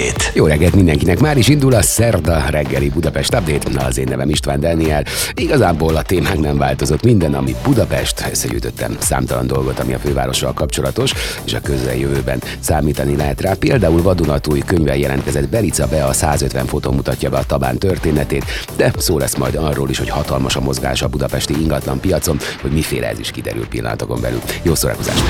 Update. Jó reggelt mindenkinek, már is indul a szerda reggeli Budapest Update. Na, az én nevem István Daniel. Igazából a témánk nem változott. Minden, ami Budapest, összegyűjtöttem számtalan dolgot, ami a fővárossal kapcsolatos, és a közeljövőben számítani lehet rá. Például vadonatúj könyvvel jelentkezett Belica be a 150 fotó mutatja be a Tabán történetét, de szó lesz majd arról is, hogy hatalmas a mozgás a budapesti ingatlan piacon, hogy miféle ez is kiderül pillanatokon belül. Jó szórakozást!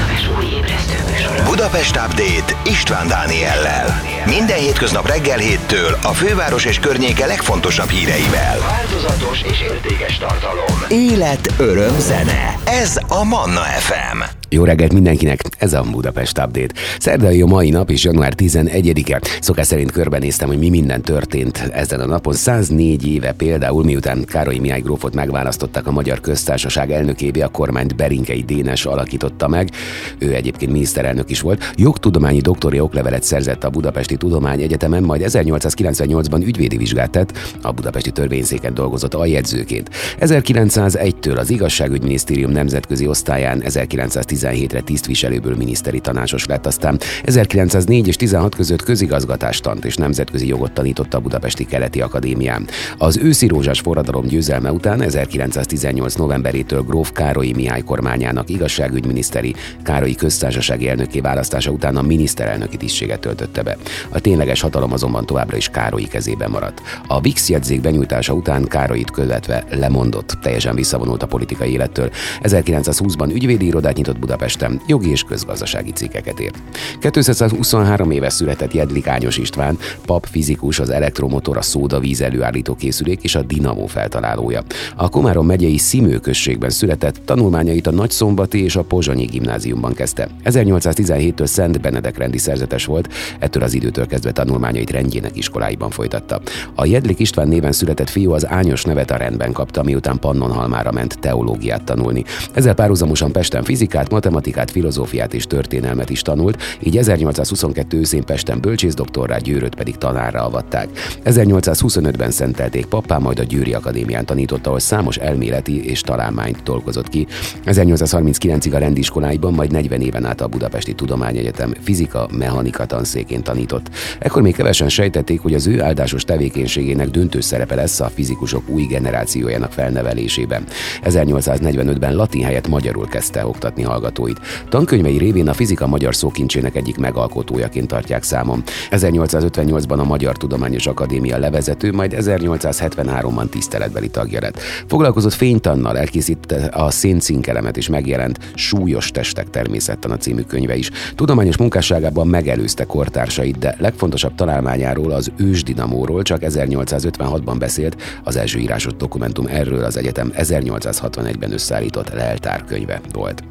Budapest Update István Dániellel. Minden hétköznap reggel héttől a főváros és környéke legfontosabb híreivel. Változatos és értékes tartalom. Élet, öröm, zene. Ez a Manna FM. Jó reggelt mindenkinek, ez a Budapest Update. Szerdai a mai nap és január 11-e. Szokás szerint körbenéztem, hogy mi minden történt ezen a napon. 104 éve például, miután Károly Mihály grófot megválasztottak a Magyar Köztársaság elnökébe, a kormányt Berinkei Dénes alakította meg. Ő egyébként miniszterelnök is volt. Jogtudományi doktori oklevelet szerzett a Budapesti Tudományegyetemen, majd 1898-ban ügyvédi vizsgát tett, a Budapesti Törvényszéken dolgozott aljegyzőként. 1901-től az Igazságügyminisztérium nemzetközi osztályán 1910 2017-re tisztviselőből miniszteri tanácsos lett, aztán 1904 és 16 között közigazgatástant és nemzetközi jogot tanított a Budapesti Keleti Akadémián. Az őszi rózsás forradalom győzelme után 1918 novemberétől Gróf Károlyi Mihály kormányának igazságügyminiszteri Károlyi köztársasági elnöké választása után a miniszterelnöki tisztséget töltötte be. A tényleges hatalom azonban továbbra is Károlyi kezében maradt. A VIX jegyzék benyújtása után Károlyit követve lemondott, teljesen visszavonult a politikai élettől. 1920-ban ügyvédi irodát nyitott Budapesten jogi és közgazdasági cikkeket írt. 223 éves született Jedlik Ányos István, pap fizikus, az elektromotor, a szódavíz előállító készülék és a dinamó feltalálója. A Komárom megyei Szimő községben született, tanulmányait a Nagyszombati és a Pozsonyi gimnáziumban kezdte. 1817-től Szent Benedek rendi szerzetes volt, ettől az időtől kezdve tanulmányait rendjének iskoláiban folytatta. A Jedlik István néven született fiú az Ányos nevet a rendben kapta, miután Pannonhalmára ment teológiát tanulni. Ezzel párhuzamosan Pesten fizikát, matematikát, filozófiát és történelmet is tanult, így 1822 őszén Pesten bölcsész-doktorrá, Győröt pedig tanárra avatták. 1825-ben szentelték pappá, majd a Győri Akadémián tanított, ahol számos elméleti és találmányt dolgozott ki. 1839-ig a rendiskoláiban, majd 40 éven át a Budapesti Tudományegyetem fizika, mechanika tanszékén tanított. Ekkor még kevesen sejtették, hogy az ő áldásos tevékenységének döntő szerepe lesz a fizikusok új generációjának felnevelésében. 1845-ben latin helyett magyarul kezdte oktatni hallgatóit. Tankönyvei révén a fizika magyar szókincsének egyik megalkotójaként tartják számon. 1858-ban a Magyar Tudományos Akadémia levezető, majd 1873-ban tiszteletbeli tagja lett. Foglalkozott fénytannal, elkészítette a széncinkelemet és megjelent Súlyos testek természettana című könyve is. Tudományos munkásságában megelőzte kortársait, de legfontosabb találmányáról, az ősdinamóról csak 1856-ban beszélt, az első írásos dokumentum erről az egyetem 1861-ben összeállított leltárkönyve volt.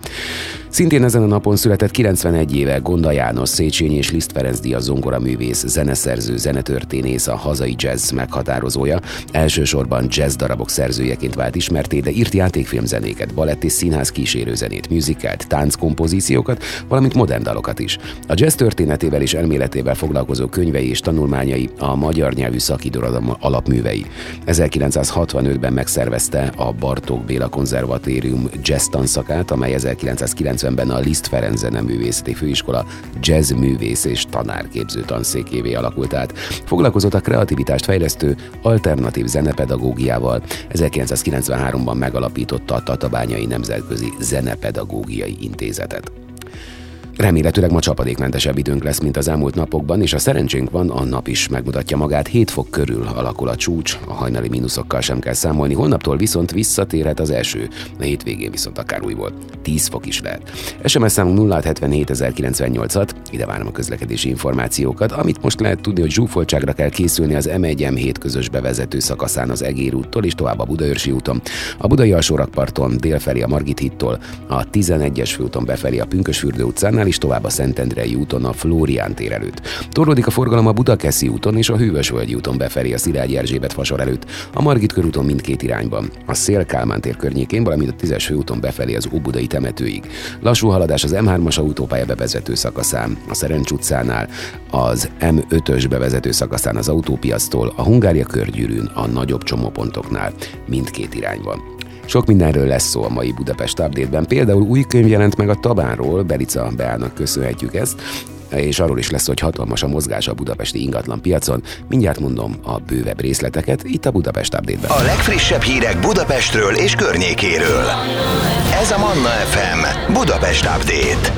Szintén ezen a napon született 91 éve Gonda János Széchenyi és Liszt Ferenc Díaz zongoraművész, zeneszerző, zenetörténész, a hazai jazz meghatározója. Elsősorban jazz darabok szerzőjeként vált ismerté, de írt játékfilmzenéket, balett és színház kísérőzenét, műzikelt, tánckompozíciókat, valamint modern dalokat is. A jazz történetével és elméletével foglalkozó könyvei és tanulmányai a magyar nyelvű szakirodalom alapművei. 1965-ben megszervezte a Bartók Béla Konzervatórium jazz tanszakát, amely 1990-ben a Liszt Ferenc Zeneművészeti Főiskola jazz művész és tanárképző tanszékévé alakult át. Foglalkozott a kreativitást fejlesztő alternatív zenepedagógiával. 1993-ban megalapította a Tatabányai Nemzetközi Zenepedagógiai Intézetet. Remélhetőleg ma csapadékmentesebb időnk lesz, mint az elmúlt napokban, és a szerencsénk van, a nap is megmutatja magát. 7 fok körül alakul a csúcs, a hajnali mínuszokkal sem kell számolni, holnaptól viszont visszatérhet az eső, a hétvégén viszont akár újból. 10 fok is lehet. SMS számunk 0770 ide várom a közlekedési információkat, amit most lehet tudni, hogy zsúfoltságra kell készülni az M1-M7 közös bevezető szakaszán az Egér úttól és tovább a Budaörsi úton, a Budai alsórakparton délfelé a Margit hittól, a 11-es főúton befelé a Pünkösfürdő utcánál és tovább a Szentendrei úton a Flórián tér előtt. Torlódik a forgalom a Budakeszi úton és a Hűvösvölgyi úton befelé a Szilágyi Erzsébet fasor előtt, a Margit körúton mindkét irányban, a Szél Kálmán tér környékén, valamint a 10-es főúton befelé az Óbudai temetőig. Lassú haladás az M3-as autópálya bevezető szakaszán, a Szerencs utcánál, az M5-ös bevezető szakaszán az autópiasztól, a Hungária körgyűrűn, a nagyobb csomópontoknál mindkét irányban. Sok mindenről lesz szó a mai Budapest Update-ben. Például új könyv jelent meg a Tabánról, Belica Beának köszönhetjük ezt, és arról is lesz, hogy hatalmas a mozgás a budapesti ingatlan piacon. Mindjárt mondom a bővebb részleteket itt a Budapest update A legfrissebb hírek Budapestről és környékéről. Ez a Manna FM Budapest Update.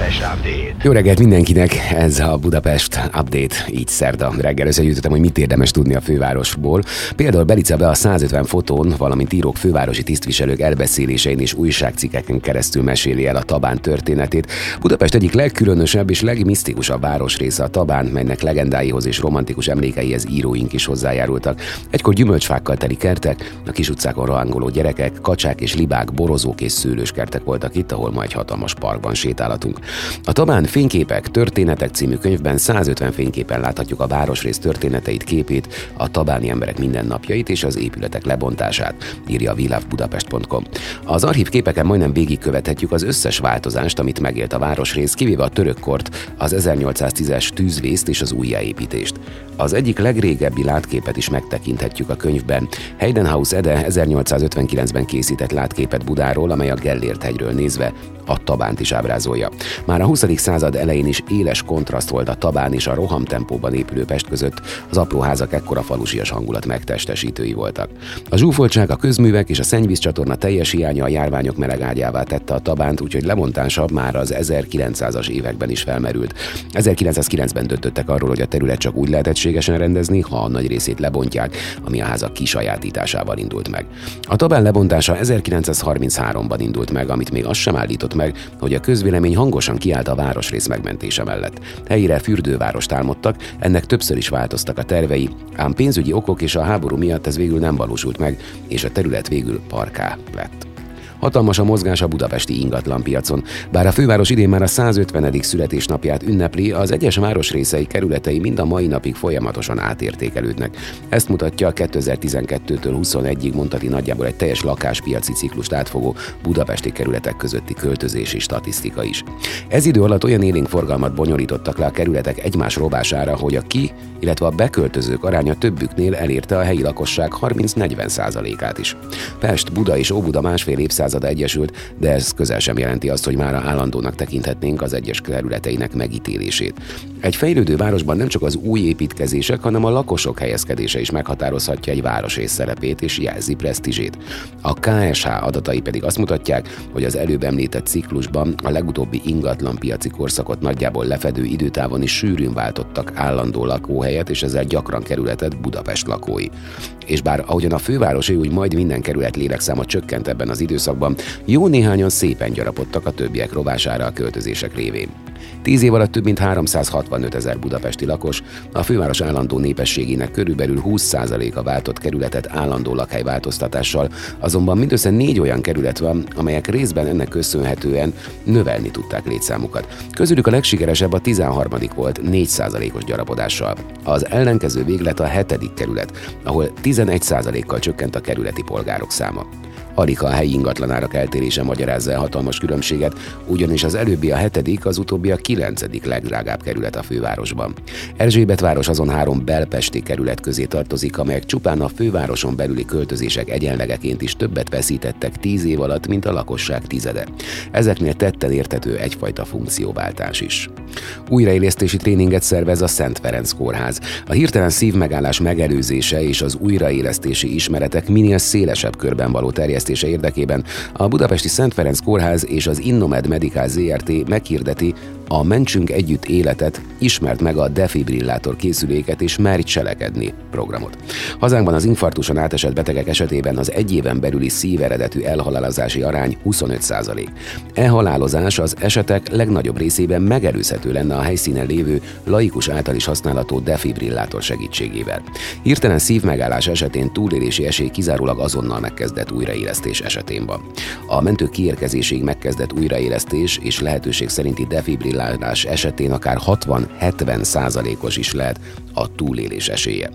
Jó reggelt mindenkinek, ez a Budapest Update, így szerda reggel összegyűjtöttem, hogy mit érdemes tudni a fővárosból. Például Belica be a 150 fotón, valamint írók fővárosi tisztviselők elbeszélésein és újságcikkeken keresztül meséli el a Tabán történetét. Budapest egyik legkülönösebb és legmisztikusabb városrésze a Tabán, melynek legendáihoz és romantikus emlékeihez íróink is hozzájárultak. Egykor gyümölcsfákkal teli kertek, a kis utcákon rohangoló gyerekek, kacsák és libák, borozók és szőlőskertek voltak itt, ahol majd hatalmas parkban sétálhatunk. A Tabán fényképek, történetek című könyvben 150 fényképen láthatjuk a városrész történeteit, képét, a tabáni emberek mindennapjait és az épületek lebontását, írja a világbudapest.com. Az archív képeken majdnem végigkövethetjük az összes változást, amit megélt a városrész, kivéve a törökkort, az 1810-es tűzvészt és az újjáépítést. Az egyik legrégebbi látképet is megtekinthetjük a könyvben. Heidenhaus Ede 1859-ben készített látképet Budáról, amely a Gellért hegyről nézve a Tabánt is ábrázolja. Már a 20. század elején is éles kontraszt volt a Tabán és a rohamtempóban épülő Pest között, az apró házak ekkora falusias hangulat megtestesítői voltak. A zsúfoltság, a közművek és a szennyvízcsatorna teljes hiánya a járványok melegágyává tette a Tabánt, úgyhogy lemontása már az 1900-as években is felmerült. 1909-ben döntöttek arról, hogy a terület csak úgy lehet egységesen rendezni, ha a nagy részét lebontják, ami a házak kisajátításával indult meg. A Tabán lebontása 1933-ban indult meg, amit még azt sem állított meg, hogy a közvélemény hangosan kiállt a városrész megmentése mellett. Helyére fürdővárost álmodtak, ennek többször is változtak a tervei, ám pénzügyi okok és a háború miatt ez végül nem valósult meg, és a terület végül parká lett. Hatalmas a mozgás a budapesti ingatlanpiacon. Bár a főváros idén már a 150. születésnapját ünnepli, az egyes városrészei kerületei mind a mai napig folyamatosan átértékelődnek. Ezt mutatja a 2012-től 21-ig mondhatni nagyjából egy teljes lakáspiaci ciklust átfogó budapesti kerületek közötti költözési statisztika is. Ez idő alatt olyan élénk forgalmat bonyolítottak le a kerületek egymás robására, hogy a ki, illetve a beköltözők aránya többüknél elérte a helyi lakosság 30-40 százalékát is. Pest, Buda és Óbuda másfél évszázad évszázada egyesült, de ez közel sem jelenti azt, hogy már állandónak tekinthetnénk az egyes kerületeinek megítélését. Egy fejlődő városban nem csak az új építkezések, hanem a lakosok helyezkedése is meghatározhatja egy városrész szerepét és jelzi presztízsét. A KSH adatai pedig azt mutatják, hogy az előbb említett ciklusban a legutóbbi ingatlan piaci korszakot nagyjából lefedő időtávon is sűrűn váltottak állandó lakóhelyet, és ezzel gyakran kerületet Budapest lakói. És bár ahogyan a fővárosi úgy majd minden kerület lélekszáma csökkent ebben az időszakban, jó néhányan szépen gyarapodtak a többiek rovására a költözések révén. Tíz év alatt több mint 365 ezer budapesti lakos, a főváros állandó népességének körülbelül 20%-a váltott kerületet állandó lakhelyváltoztatással, azonban mindössze négy olyan kerület van, amelyek részben ennek köszönhetően növelni tudták létszámukat. Közülük a legsikeresebb a 13. volt 4%-os gyarapodással. Az ellenkező véglet a hetedik kerület, ahol 11%-kal csökkent a kerületi polgárok száma. Alig a helyi ingatlanárak eltérése magyarázza a hatalmas különbséget, ugyanis az előbbi a hetedik, az utóbbi a kilencedik legdrágább kerület a fővárosban. Erzsébet város azon három belpesti kerület közé tartozik, amelyek csupán a fővároson belüli költözések egyenlegeként is többet veszítettek tíz év alatt, mint a lakosság tizede. Ezeknél tetten értető egyfajta funkcióváltás is. Újraélesztési tréninget szervez a Szent Ferenc Kórház. A hirtelen szívmegállás megelőzése és az újraélesztési ismeretek minél szélesebb körben való terjesztése érdekében. A Budapesti Szent Ferenc Kórház és az Innomed Medical ZRT meghirdeti a Mentsünk Együtt Életet, ismert meg a defibrillátor készüléket és merj cselekedni programot. Hazánkban az infarktuson átesett betegek esetében az egy éven belüli szíveredetű elhalálozási arány 25 E halálozás az esetek legnagyobb részében megelőzhető lenne a helyszínen lévő laikus által is használható defibrillátor segítségével. Hirtelen szívmegállás esetén túlélési esély kizárólag azonnal megkezdett újraélesztés esetén van. A mentők kiérkezésig megkezdett újraélesztés és lehetőség szerinti defibrillálás defibrillálás esetén akár 60-70 százalékos is lehet a túlélés esélye.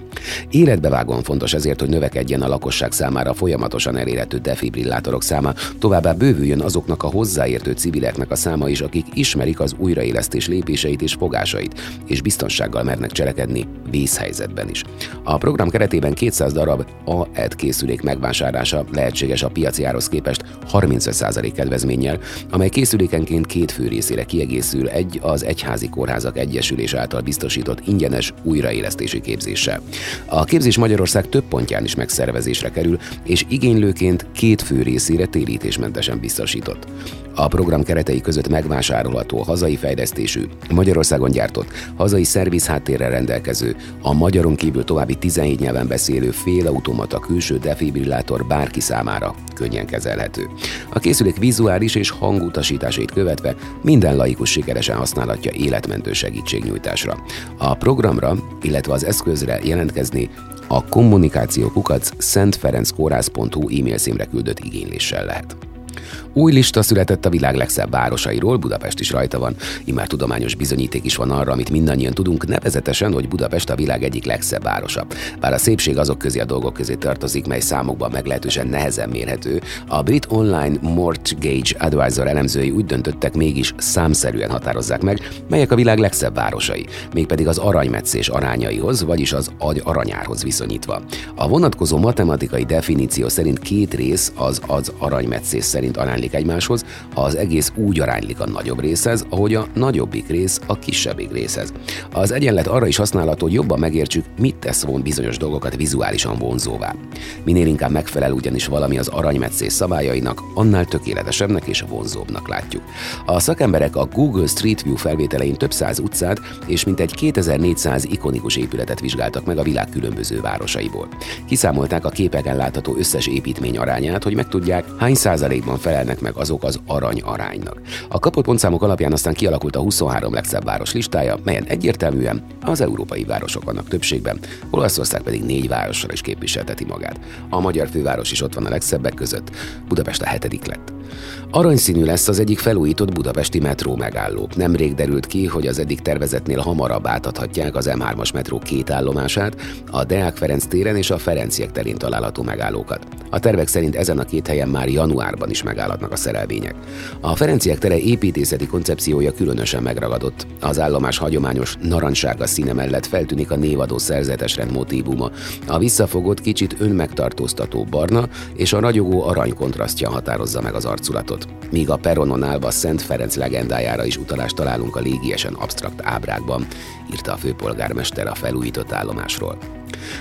Életbevágóan fontos ezért, hogy növekedjen a lakosság számára folyamatosan elérhető defibrillátorok száma, továbbá bővüljön azoknak a hozzáértő civileknek a száma is, akik ismerik az újraélesztés lépéseit és fogásait, és biztonsággal mernek cselekedni vészhelyzetben is. A program keretében 200 darab AED készülék megvásárlása lehetséges a piaci árhoz képest 35% kedvezménnyel, amely készülékenként két fő részére kiegészül egy az Egyházi Kórházak Egyesülés által biztosított ingyenes újraélesztési képzéssel. A képzés Magyarország több pontján is megszervezésre kerül, és igénylőként két fő részére térítésmentesen biztosított. A program keretei között megvásárolható hazai fejlesztésű, Magyarországon gyártott, hazai szerviz háttérrel rendelkező, a magyaron kívül további 17 nyelven beszélő félautomata külső defibrillátor bárki számára könnyen kezelhető. A készülék vizuális és hangutasításait követve minden laikus sikeresen használhatja életmentő segítségnyújtásra. A programra, illetve az eszközre jelentkezni a kommunikációkukac szentferenckórász.hu e-mail címre küldött igényléssel lehet. Új lista született a világ legszebb városairól, Budapest is rajta van. Immár tudományos bizonyíték is van arra, amit mindannyian tudunk, nevezetesen, hogy Budapest a világ egyik legszebb városa. Bár a szépség azok közé a dolgok közé tartozik, mely számokban meglehetősen nehezen mérhető, a brit online Mortgage Advisor elemzői úgy döntöttek mégis számszerűen határozzák meg, melyek a világ legszebb városai, mégpedig az aranymetszés arányaihoz, vagyis az agy aranyárhoz viszonyítva. A vonatkozó matematikai definíció szerint két rész az az aranymetszés szerint aránylik aránylik egymáshoz, ha az egész úgy aránylik a nagyobb részhez, ahogy a nagyobbik rész a kisebbik részhez. Az egyenlet arra is használható, hogy jobban megértsük, mit tesz von bizonyos dolgokat vizuálisan vonzóvá. Minél inkább megfelel ugyanis valami az aranymetszés szabályainak, annál tökéletesebbnek és vonzóbbnak látjuk. A szakemberek a Google Street View felvételein több száz utcát és mintegy 2400 ikonikus épületet vizsgáltak meg a világ különböző városaiból. Kiszámolták a képeken látható összes építmény arányát, hogy megtudják, hány százalékban felelnek felelnek meg azok az arany aránynak. A kapott pontszámok alapján aztán kialakult a 23 legszebb város listája, melyen egyértelműen az európai városok vannak többségben, Olaszország pedig négy városra is képviselteti magát. A magyar főváros is ott van a legszebbek között, Budapest a hetedik lett. Aranyszínű lesz az egyik felújított budapesti metró megálló. Nemrég derült ki, hogy az eddig tervezetnél hamarabb átadhatják az M3-as metró két állomását, a Deák Ferenc téren és a Ferenciek terén található megállókat. A tervek szerint ezen a két helyen már januárban is megállhatnak a szerelvények. A Ferenciek tere építészeti koncepciója különösen megragadott. Az állomás hagyományos narancsága színe mellett feltűnik a névadó szerzetesrend motívuma. A visszafogott, kicsit önmegtartóztató barna és a ragyogó arany kontrasztja határozza meg az arculatot. Míg a peronon állva Szent Ferenc legendájára is utalást találunk a légiesen absztrakt ábrákban, írta a főpolgármester a felújított állomásról.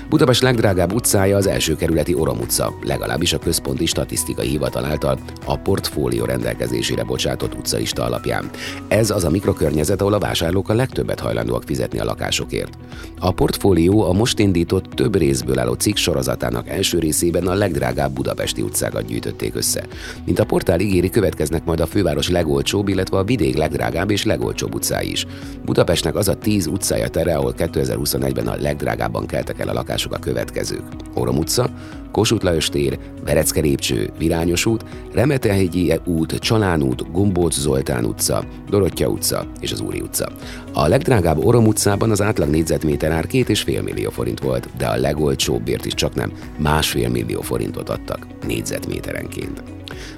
Budapest legdrágább utcája az első kerületi Orom utca, legalábbis a központi statisztikai hivatal által a portfólió rendelkezésére bocsátott utcaista alapján. Ez az a mikrokörnyezet, ahol a vásárlók a legtöbbet hajlandóak fizetni a lakásokért. A portfólió a most indított több részből álló cikk sorozatának első részében a legdrágább budapesti utcákat gyűjtötték össze. Mint a portál ígéri, következnek majd a főváros legolcsóbb, illetve a vidék legdrágább és legolcsóbb utcái is. Budapestnek az a tíz utcája tere, ahol 2021-ben a legdrágábban keltek el a lakások a következők. Orom utca, Kossuth Lajos tér, Verecke lépcső, Virányos út, Remetehegyi út, Csalán út, Gombóc Zoltán utca, Dorottya utca és az Úri utca. A legdrágább Orom utcában az átlag négyzetméter ár két és fél millió forint volt, de a legolcsóbbért is csak nem másfél millió forintot adtak négyzetméterenként.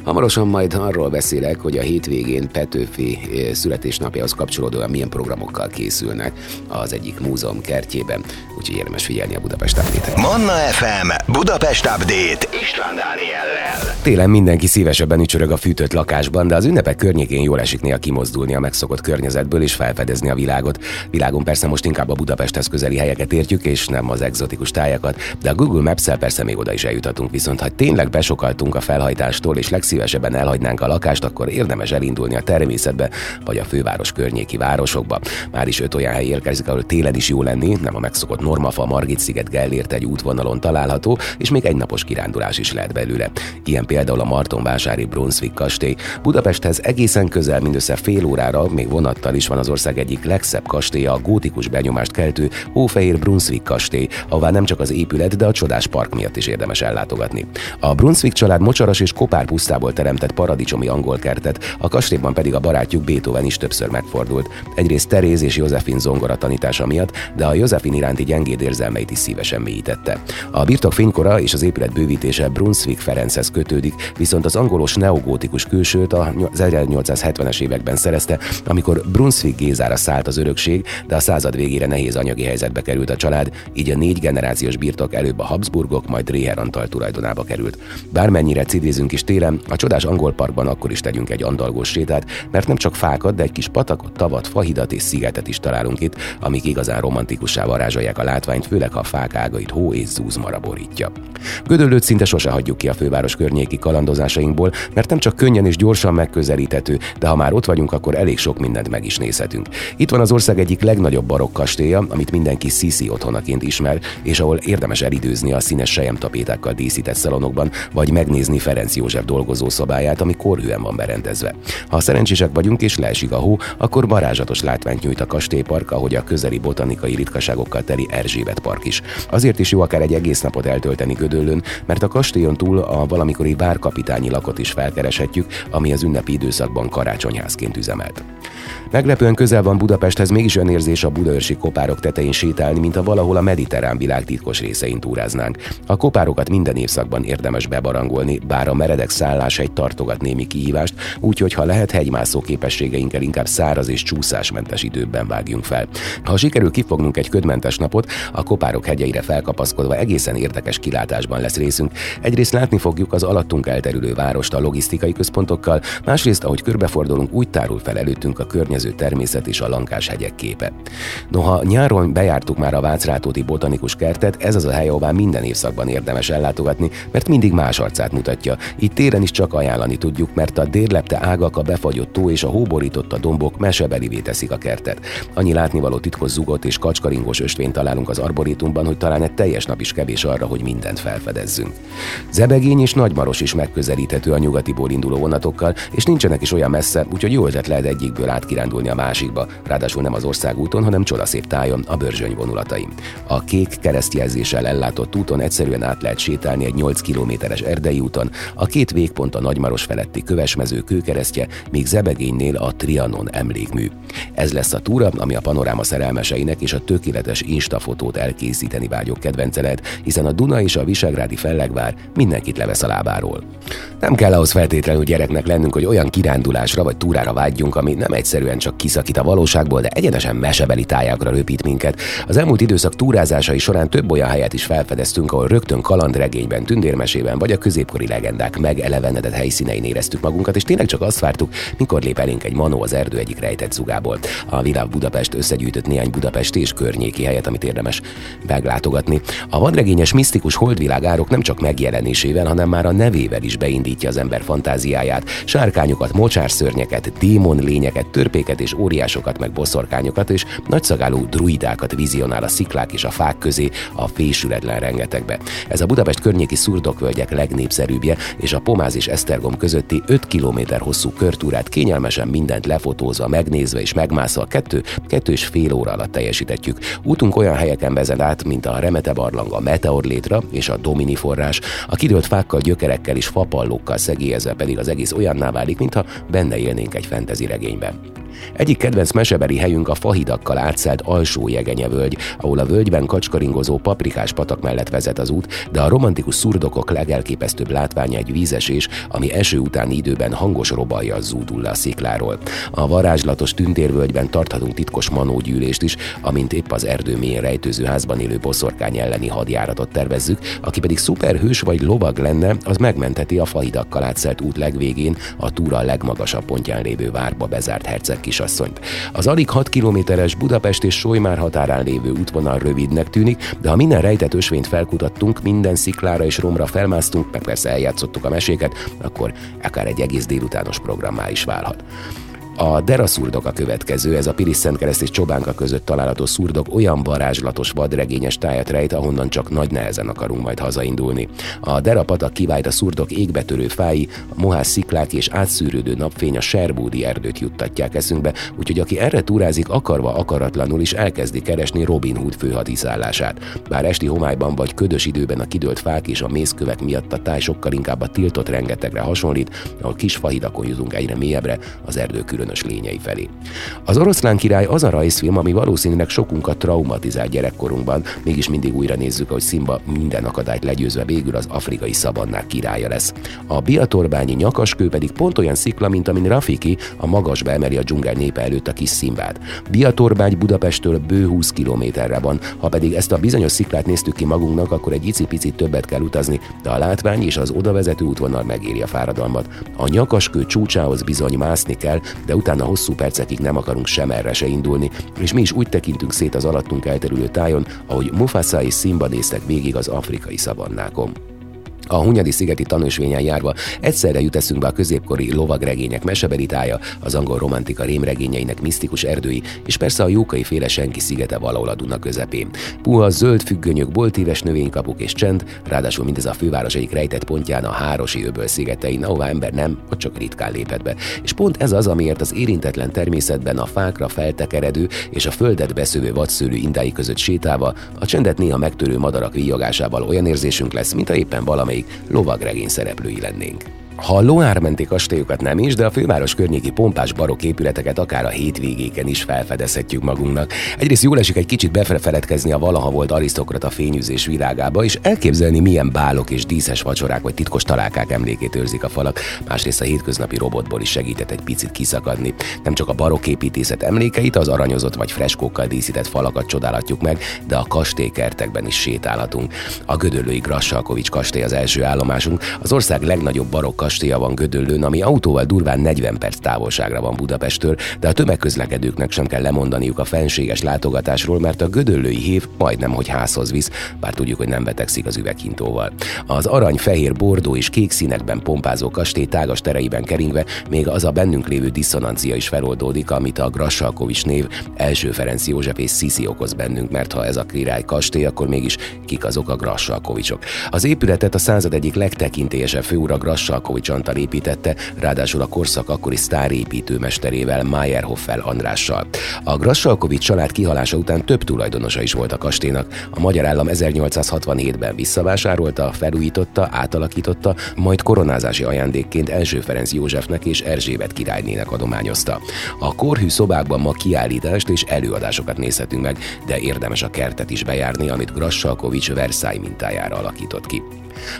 Hamarosan majd arról beszélek, hogy a hétvégén Petőfi eh, születésnapjához kapcsolódóan milyen programokkal készülnek az egyik múzeum kertjében, úgyhogy érdemes figyelni a Budapest update Manna FM Budapest Update István Dániellel. Télen mindenki szívesebben ücsörög a fűtött lakásban, de az ünnepek környékén jól esik néha kimozdulni a megszokott környezetből és felfedezni a világot. Világon persze most inkább a Budapesthez közeli helyeket értjük, és nem az egzotikus tájakat, de a Google Maps-el persze még oda is eljutatunk. Viszont ha tényleg besokaltunk a felhajtástól és legszívesebben elhagynánk a lakást, akkor érdemes elindulni a természetbe, vagy a főváros környéki városokba. Már is öt olyan hely érkezik, ahol télen is jó lenni, nem a megszokott Normafa, Margit sziget, Gellért egy útvonalon található, és még egy napos kirándulás is lehet belőle. Ilyen például a Martonvásári Brunswick kastély. Budapesthez egészen közel, mindössze fél órára, még vonattal is van az ország egyik legszebb kastélya, a gótikus benyomást keltő Hófehér Brunswick kastély, ahová nem csak az épület, de a csodás park miatt is érdemes ellátogatni. A Brunswick család mocsaras és kopár pusztából teremtett paradicsomi angol kertet, a kastélyban pedig a barátjuk Beethoven is többször megfordult. Egyrészt Teréz és Józefin zongora tanítása miatt, de a Józefin iránti gyengéd érzelmeit is szívesen mélyítette. A birtok fénykora és az épület bővítése Brunswick Ferenchez kötődik, viszont az angolos neogótikus külsőt az 1870-es években szerezte, amikor Brunswick Gézára szállt az örökség, de a század végére nehéz anyagi helyzetbe került a család, így a négy generációs birtok előbb a Habsburgok, majd Dreher Antal tulajdonába került. Bármennyire cidézünk is télen, Télen a csodás angol parkban akkor is tegyünk egy andalgós sétát, mert nem csak fákat, de egy kis patakot, tavat, fahidat és szigetet is találunk itt, amik igazán romantikussá varázsolják a látványt, főleg ha a fák ágait hó és zúzmara borítja. Gödöllőt szinte sose hagyjuk ki a főváros környéki kalandozásainkból, mert nem csak könnyen és gyorsan megközelíthető, de ha már ott vagyunk, akkor elég sok mindent meg is nézhetünk. Itt van az ország egyik legnagyobb barokk kastélya, amit mindenki Sisi otthonaként ismer, és ahol érdemes elidőzni a színes tapétákkal díszített szalonokban, vagy megnézni Ferenc József dolgozószobáját, ami korhűen van berendezve. Ha szerencsések vagyunk és leesik a hó, akkor varázsatos látványt nyújt a kastélypark, ahogy a közeli botanikai ritkaságokkal teli Erzsébet park is. Azért is jó akár egy egész napot eltölteni Gödöllőn, mert a kastélyon túl a valamikori várkapitányi lakot is felkereshetjük, ami az ünnepi időszakban karácsonyházként üzemelt. Meglepően közel van Budapesthez, mégis olyan érzés a budaörsi kopárok tetején sétálni, mint a valahol a mediterrán világ titkos részein túráznánk. A kopárokat minden évszakban érdemes bebarangolni, bár a meredek szállás egy tartogat némi kihívást, úgyhogy ha lehet hegymászó képességeinkkel inkább száraz és csúszásmentes időben vágjunk fel. Ha sikerül kifognunk egy ködmentes napot, a kopárok hegyeire felkapaszkodva egészen érdekes kilátásban lesz részünk. Egyrészt látni fogjuk az alattunk elterülő várost a logisztikai központokkal, másrészt, ahogy körbefordulunk, úgy tárul fel előttünk a környező természet és a lankás hegyek képe. Noha nyáron bejártuk már a Vácrátóti botanikus kertet, ez az a hely, ahová minden évszakban érdemes ellátogatni, mert mindig más arcát mutatja. Itt téren is csak ajánlani tudjuk, mert a dérlepte ágak, a befagyott tó és a hóborította dombok mesebelivé teszik a kertet. Annyi látnivaló titkos zugot és kacskaringos ösvényt találunk az arborétumban, hogy talán egy teljes nap is kevés arra, hogy mindent felfedezzünk. Zebegény és Nagymaros is megközelíthető a nyugatiból induló vonatokkal, és nincsenek is olyan messze, úgyhogy jó ötlet lehet egyikből átkirándulni a másikba, ráadásul nem az országúton, hanem csodaszép tájon, a Börzsöny vonulatai. A kék keresztjelzéssel ellátott úton egyszerűen át lehet sétálni egy 8 kilométeres erdei úton, a két végpont a Nagymaros feletti kövesmező kőkeresztje, míg Zebegénynél a Trianon emlékmű. Ez lesz a túra, ami a panoráma szerelmeseinek és a tökéletes instafotót elkészíteni vágyok kedvence lehet, hiszen a Duna és a Visegrádi fellegvár mindenkit levesz a lábáról. Nem kell ahhoz feltétlenül gyereknek lennünk, hogy olyan kirándulásra vagy túrára vágyjunk, ami nem egyszerűen csak kiszakít a valóságból, de egyenesen mesebeli tájákra röpít minket. Az elmúlt időszak túrázásai során több olyan helyet is felfedeztünk, ahol rögtön kalandregényben, tündérmesében vagy a középkori legendák megelevenedett helyszínein éreztük magunkat, és tényleg csak azt vártuk, mikor lép elénk egy manó az erdő egyik rejtett zugából. A Világ Budapest összegyűjtött néhány Budapest és környéki helyet, amit érdemes meglátogatni. A vadregényes misztikus holdvilág árok nem csak megjelenésével, hanem már a nevével is beindítja az ember fantáziáját. Sárkányokat, mocsárszörnyeket, démon lényeket, törpéket és óriásokat, meg boszorkányokat és nagyszagálú druidákat vizionál a sziklák és a fák közé a fésületlen rengetegbe. Ez a Budapest környéki szurdokvölgyek legnépszerűbbje, és a Pomáz és Esztergom közötti 5 km hosszú körtúrát kényelmesen mindent lefotózva, megnézve és megmászva kettő, kettő és fél óra alatt teljesítetjük. Útunk olyan helyeken vezet át, mint a Remete barlang, a Meteor létra és a Domini forrás. A kidőlt fákkal, gyökerekkel és fapallókkal szegélyezve pedig az egész olyanná válik, mintha benne élnénk egy fentezi regényben. Egyik kedvenc mesebeli helyünk a fahidakkal átszelt alsó jegenyevölgy, ahol a völgyben kacskaringozó paprikás patak mellett vezet az út, de a romantikus szurdokok legelképesztőbb látványa egy vízesés, ami eső utáni időben hangos robajjal zúdul le a szikláról. A varázslatos tündérvölgyben tarthatunk titkos manógyűlést is, amint épp az erdő mélyén rejtőző házban élő boszorkány elleni hadjáratot tervezzük, aki pedig szuperhős vagy lovag lenne, az megmenteti a fahidakkal átszelt út legvégén a túra legmagasabb pontján lévő várba bezárt herceg kisasszonyt. Az alig 6 kilométeres Budapest és Solymár határán lévő útvonal rövidnek tűnik, de ha minden rejtett ösvényt felkutattunk, minden sziklára és romra felmásztunk, meg persze eljátszottuk a meséket, akkor akár egy egész délutános programmá is válhat. A Dera szurdok a következő, ez a Piris Szentkereszt és Csobánka között található szurdok olyan varázslatos vadregényes tájat rejt, ahonnan csak nagy nehezen akarunk majd hazaindulni. A Dera patak kivált a szurdok égbetörő fái, a mohás sziklák és átszűrődő napfény a Serbúdi erdőt juttatják eszünkbe, úgyhogy aki erre túrázik, akarva akaratlanul is elkezdi keresni Robin Hood főhadiszállását. Bár esti homályban vagy ködös időben a kidőlt fák és a mészkövek miatt a táj sokkal inkább a tiltott rengetegre hasonlít, ahol kis fahidakon jutunk egyre mélyebbre, az erdő külön ösztönös lényei felé. Az oroszlán király az a rajzfilm, ami valószínűleg sokunkat traumatizált gyerekkorunkban, mégis mindig újra nézzük, hogy Simba minden akadályt legyőzve végül az afrikai szabannák királya lesz. A biatorbányi nyakaskő pedig pont olyan szikla, mint amin Rafiki a magasba emeli a dzsungel népe előtt a kis Szimbát. Biatorbány Budapesttől bő 20 kilométerre van, ha pedig ezt a bizonyos sziklát néztük ki magunknak, akkor egy icipicit többet kell utazni, de a látvány és az odavezető útvonal megéri a fáradalmat. A nyakaskő csúcsához bizony mászni kell, de utána hosszú percekig nem akarunk sem erre se indulni, és mi is úgy tekintünk szét az alattunk elterülő tájon, ahogy Mufasa és Simba néztek végig az afrikai szavannákon. A Hunyadi szigeti tanúsvényen járva egyszerre jut eszünkbe a középkori lovagregények mesebelitája, az angol romantika rémregényeinek misztikus erdői, és persze a jókai féle senki szigete valahol a Duna közepén. Puha zöld függönyök, boltíves növénykapuk és csend, ráadásul mindez a főváros egyik rejtett pontján a Hárosi öböl szigetein, ahová ember nem, vagy csak ritkán lépett be. És pont ez az, amiért az érintetlen természetben a fákra feltekeredő és a földet beszövő vadszőlő indái között sétálva, a csendet néha megtörő madarak víjogásával olyan érzésünk lesz, mint a éppen valamely valamelyik lovagregény szereplői lennénk. Ha a Loármenti kastélyokat nem is, de a főváros környéki pompás barok épületeket akár a hétvégéken is felfedezhetjük magunknak. Egyrészt jól esik egy kicsit befelekedni a valaha volt arisztokrata fényűzés virágába, és elképzelni milyen bálok és díszes vacsorák vagy titkos találkák emlékét őrzik a falak. Másrészt a hétköznapi robotból is segített egy picit kiszakadni. Nem csak a barok építészet emlékeit, az aranyozott vagy freskókkal díszített falakat csodálhatjuk meg, de a kastélykertekben is sétálhatunk. A Gödöllői Grassalkovics kastély az első állomásunk, az ország legnagyobb barokk kastélya van Gödöllőn, ami autóval durván 40 perc távolságra van Budapesttől, de a tömegközlekedőknek sem kell lemondaniuk a fenséges látogatásról, mert a gödöllői hív majdnem, hogy házhoz visz, bár tudjuk, hogy nem betegszik az üveghintóval. Az arany, fehér, bordó és kék színekben pompázó kastély tágas tereiben keringve még az a bennünk lévő diszonancia is feloldódik, amit a Grassalkovics név első Ferenc József és Sziszi okoz bennünk, mert ha ez a király kastély, akkor mégis kik azok a Grassalkovicsok. Az épületet a század egyik legtekintélyesebb főura Grassalkovics Mihálovics Antal építette, ráadásul a korszak akkori sztárépítőmesterével Mayerhoffel Andrással. A Grassalkovics család kihalása után több tulajdonosa is volt a kastélynak. A magyar állam 1867-ben visszavásárolta, felújította, átalakította, majd koronázási ajándékként első Ferenc Józsefnek és Erzsébet királynének adományozta. A korhű szobákban ma kiállítást és előadásokat nézhetünk meg, de érdemes a kertet is bejárni, amit Grassalkovics Versailles mintájára alakított ki.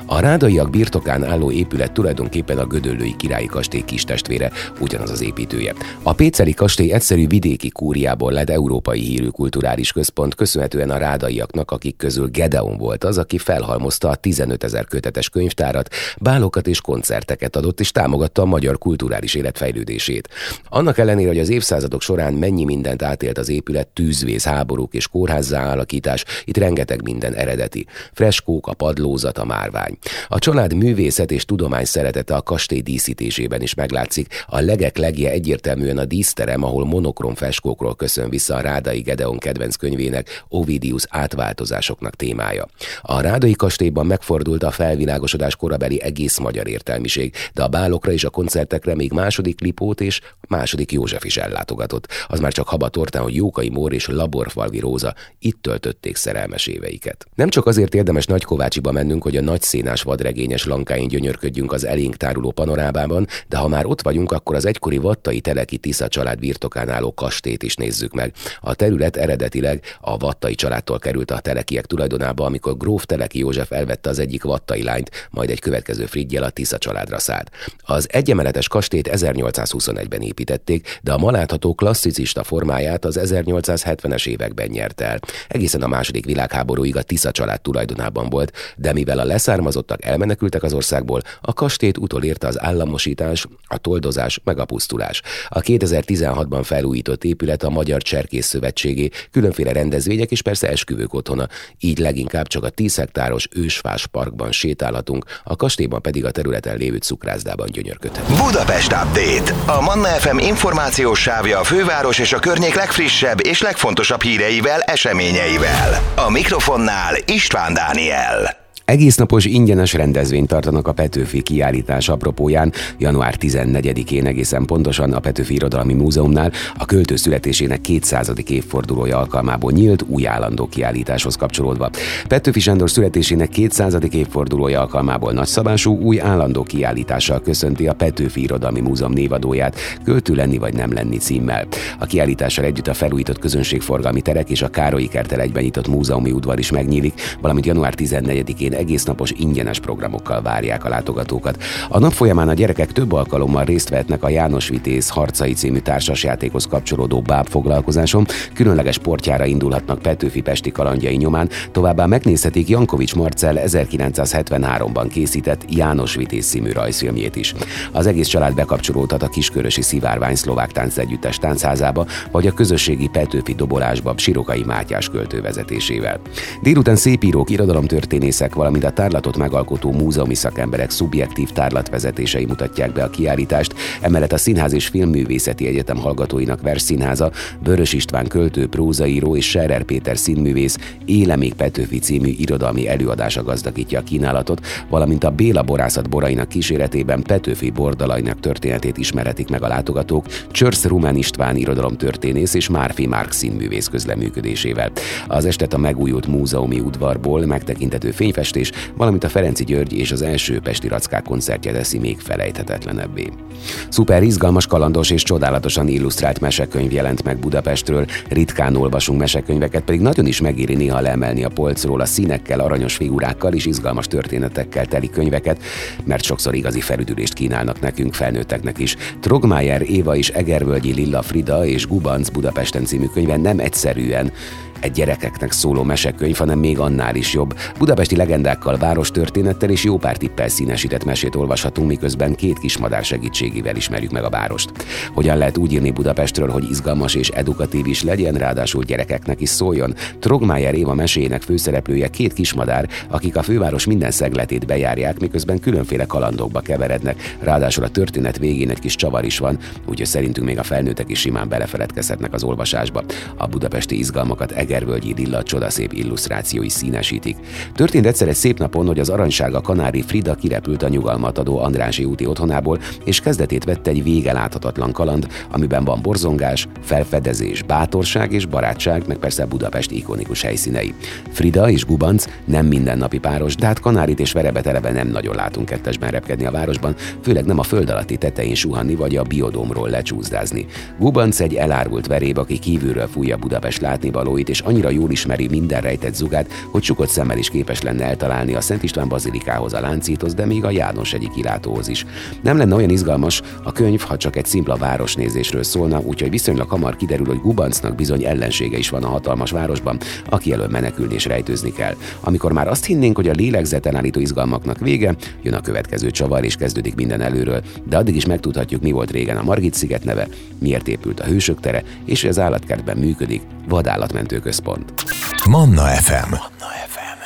A rádaiak birtokán álló épület tulajdonképpen a Gödöllői királyi kastély kis testvére, ugyanaz az építője. A Péceli kastély egyszerű vidéki kúriából lett európai hírű kulturális központ, köszönhetően a rádaiaknak, akik közül Gedeon volt az, aki felhalmozta a 15 ezer kötetes könyvtárat, bálokat és koncerteket adott, és támogatta a magyar kulturális élet fejlődését. Annak ellenére, hogy az évszázadok során mennyi mindent átélt az épület, tűzvész, háborúk és kórházzá alakítás, itt rengeteg minden eredeti. Freskók, a padlózat, a már márvány. A család művészet és tudomány szeretete a kastély díszítésében is meglátszik. A legek legje egyértelműen a díszterem, ahol monokrom feskókról köszön vissza a Rádai Gedeon kedvenc könyvének Ovidius átváltozásoknak témája. A Rádai kastélyban megfordult a felvilágosodás korabeli egész magyar értelmiség, de a bálokra és a koncertekre még második Lipót és második József is ellátogatott. Az már csak habatortán, hogy Jókai Mór és Laborfalvi Róza itt töltötték szerelmes éveiket. Nem csak azért érdemes Nagykovácsiba mennünk, hogy a nagy szénás vadregényes lankáin gyönyörködjünk az elénk táruló panorámában, de ha már ott vagyunk, akkor az egykori Vattai Teleki Tisza család birtokán álló kastét is nézzük meg. A terület eredetileg a Vattai családtól került a Telekiek tulajdonába, amikor gróf Teleki József elvette az egyik Vattai lányt, majd egy következő friggyel a Tisza családra szállt. Az egyemeletes kastét 1821-ben építették, de a ma látható klasszicista formáját az 1870-es években nyert el. Egészen a második világháborúig a Tisza család tulajdonában volt, de mivel a leszármazottak elmenekültek az országból, a kastét utolérte az államosítás, a toldozás meg a pusztulás. A 2016-ban felújított épület a Magyar Cserkész Szövetségé, különféle rendezvények és persze esküvők otthona, így leginkább csak a 10 hektáros ősfás parkban sétálhatunk, a kastélyban pedig a területen lévő cukrászdában gyönyörködhetünk. Budapest Update. A Manna FM információs sávja a főváros és a környék legfrissebb és legfontosabb híreivel, eseményeivel. A mikrofonnál István Dániel. Egész napos ingyenes rendezvényt tartanak a Petőfi kiállítás apropóján január 14-én egészen pontosan a Petőfi Irodalmi Múzeumnál a költő születésének 200. évfordulója alkalmából nyílt új állandó kiállításhoz kapcsolódva. Petőfi Sándor születésének 200. évfordulója alkalmából nagyszabású új állandó kiállítással köszönti a Petőfi Irodalmi Múzeum névadóját Költő lenni vagy nem lenni címmel. A kiállítással együtt a felújított közönségforgalmi terek és a Károlyi kertel egyben nyitott múzeumi udvar is megnyílik, valamint január 14-én egész napos ingyenes programokkal várják a látogatókat. A nap folyamán a gyerekek több alkalommal részt vehetnek a János Vitéz Harcai című társasjátékhoz kapcsolódó báb foglalkozáson, különleges sportjára indulhatnak Petőfi Pesti kalandjai nyomán, továbbá megnézhetik Jankovics Marcel 1973-ban készített János Vitéz című rajzfilmjét is. Az egész család bekapcsolódhat a Kiskörösi Szivárvány szlovák táncegyüttes táncházába, vagy a közösségi Petőfi dobolásba Sirokai Mátyás költő vezetésével. Délután szépírók, irodalomtörténészek, valamint a tárlatot megalkotó múzeumi szakemberek szubjektív tárlatvezetései mutatják be a kiállítást, emellett a Színház és Filmművészeti Egyetem hallgatóinak versszínháza, Vörös István költő, prózaíró és Scherer Péter színművész Élemék Petőfi című irodalmi előadása gazdagítja a kínálatot, valamint a Béla borászat borainak kíséretében Petőfi bordalainak történetét ismerhetik meg a látogatók Csörsz Rumán István irodalomtörténész és Márfi Márk színművész közleműködésével. Az estet a megújult múzeumi udvarból megtekintető fényfestés, valamint a Ferenci György és az első Pesti Rackák koncertje teszi még felejthetetlenebbé. Szuper izgalmas, kalandos és csodálatosan illusztrált mesekönyv jelent meg Budapestről. Ritkán olvasunk mesekönyveket, pedig nagyon is megéri néha leemelni a polcról a színekkel, aranyos figurákkal és izgalmas történetekkel teli könyveket, mert sokszor igazi felüdülést kínálnak nekünk, felnőtteknek is. Trogmájer Éva és Egervölgyi Lilla Frida és Gubanc Budapesten című könyve nem egyszerűen egy gyerekeknek szóló mesekönyv, hanem még annál is jobb. Budapesti legendákkal, város történettel és jó pár tippel színesített mesét olvashatunk, miközben két kismadár segítségével ismerjük meg a várost. Hogyan lehet úgy írni Budapestről, hogy izgalmas és edukatív is legyen, ráadásul gyerekeknek is szóljon? Trogmájer Éva meséjének főszereplője két kismadár, akik a főváros minden szegletét bejárják, miközben különféle kalandokba keverednek, ráadásul a történet végén egy kis csavar is van, úgyhogy szerintünk még a felnőttek is simán belefeledkezhetnek az olvasásba. A budapesti izgalmakat Egervölgyi Lilla csodaszép illusztrációi színesítik. Történt egyszer egy szép napon, hogy az aranysága kanári Frida kirepült a nyugalmat adó Andrási úti otthonából, és kezdetét vette egy vége láthatatlan kaland, amiben van borzongás, felfedezés, bátorság és barátság, meg persze Budapest ikonikus helyszínei. Frida és Gubanc nem mindennapi páros, de hát kanárit és verebet eleve nem nagyon látunk kettesben repkedni a városban, főleg nem a föld alatti tetején suhanni vagy a biodómról lecsúszdázni. Gubanc egy elárult veréb, aki kívülről fújja Budapest látnivalóit, és és annyira jól ismeri minden rejtett zugát, hogy csukott szemmel is képes lenne eltalálni a Szent István bazilikához, a Láncíthoz, de még a János egyik kilátóhoz is. Nem lenne olyan izgalmas a könyv, ha csak egy szimpla városnézésről szólna, úgyhogy viszonylag hamar kiderül, hogy Gubancnak bizony ellensége is van a hatalmas városban, aki elől menekülni és rejtőzni kell. Amikor már azt hinnénk, hogy a lélegzeten állító izgalmaknak vége, jön a következő csavar és kezdődik minden előről, de addig is megtudhatjuk, mi volt régen a Margit sziget neve, miért épült a Hősök tere, és az állatkertben működik vadállatmentő központ. Manna FM. Manna FM.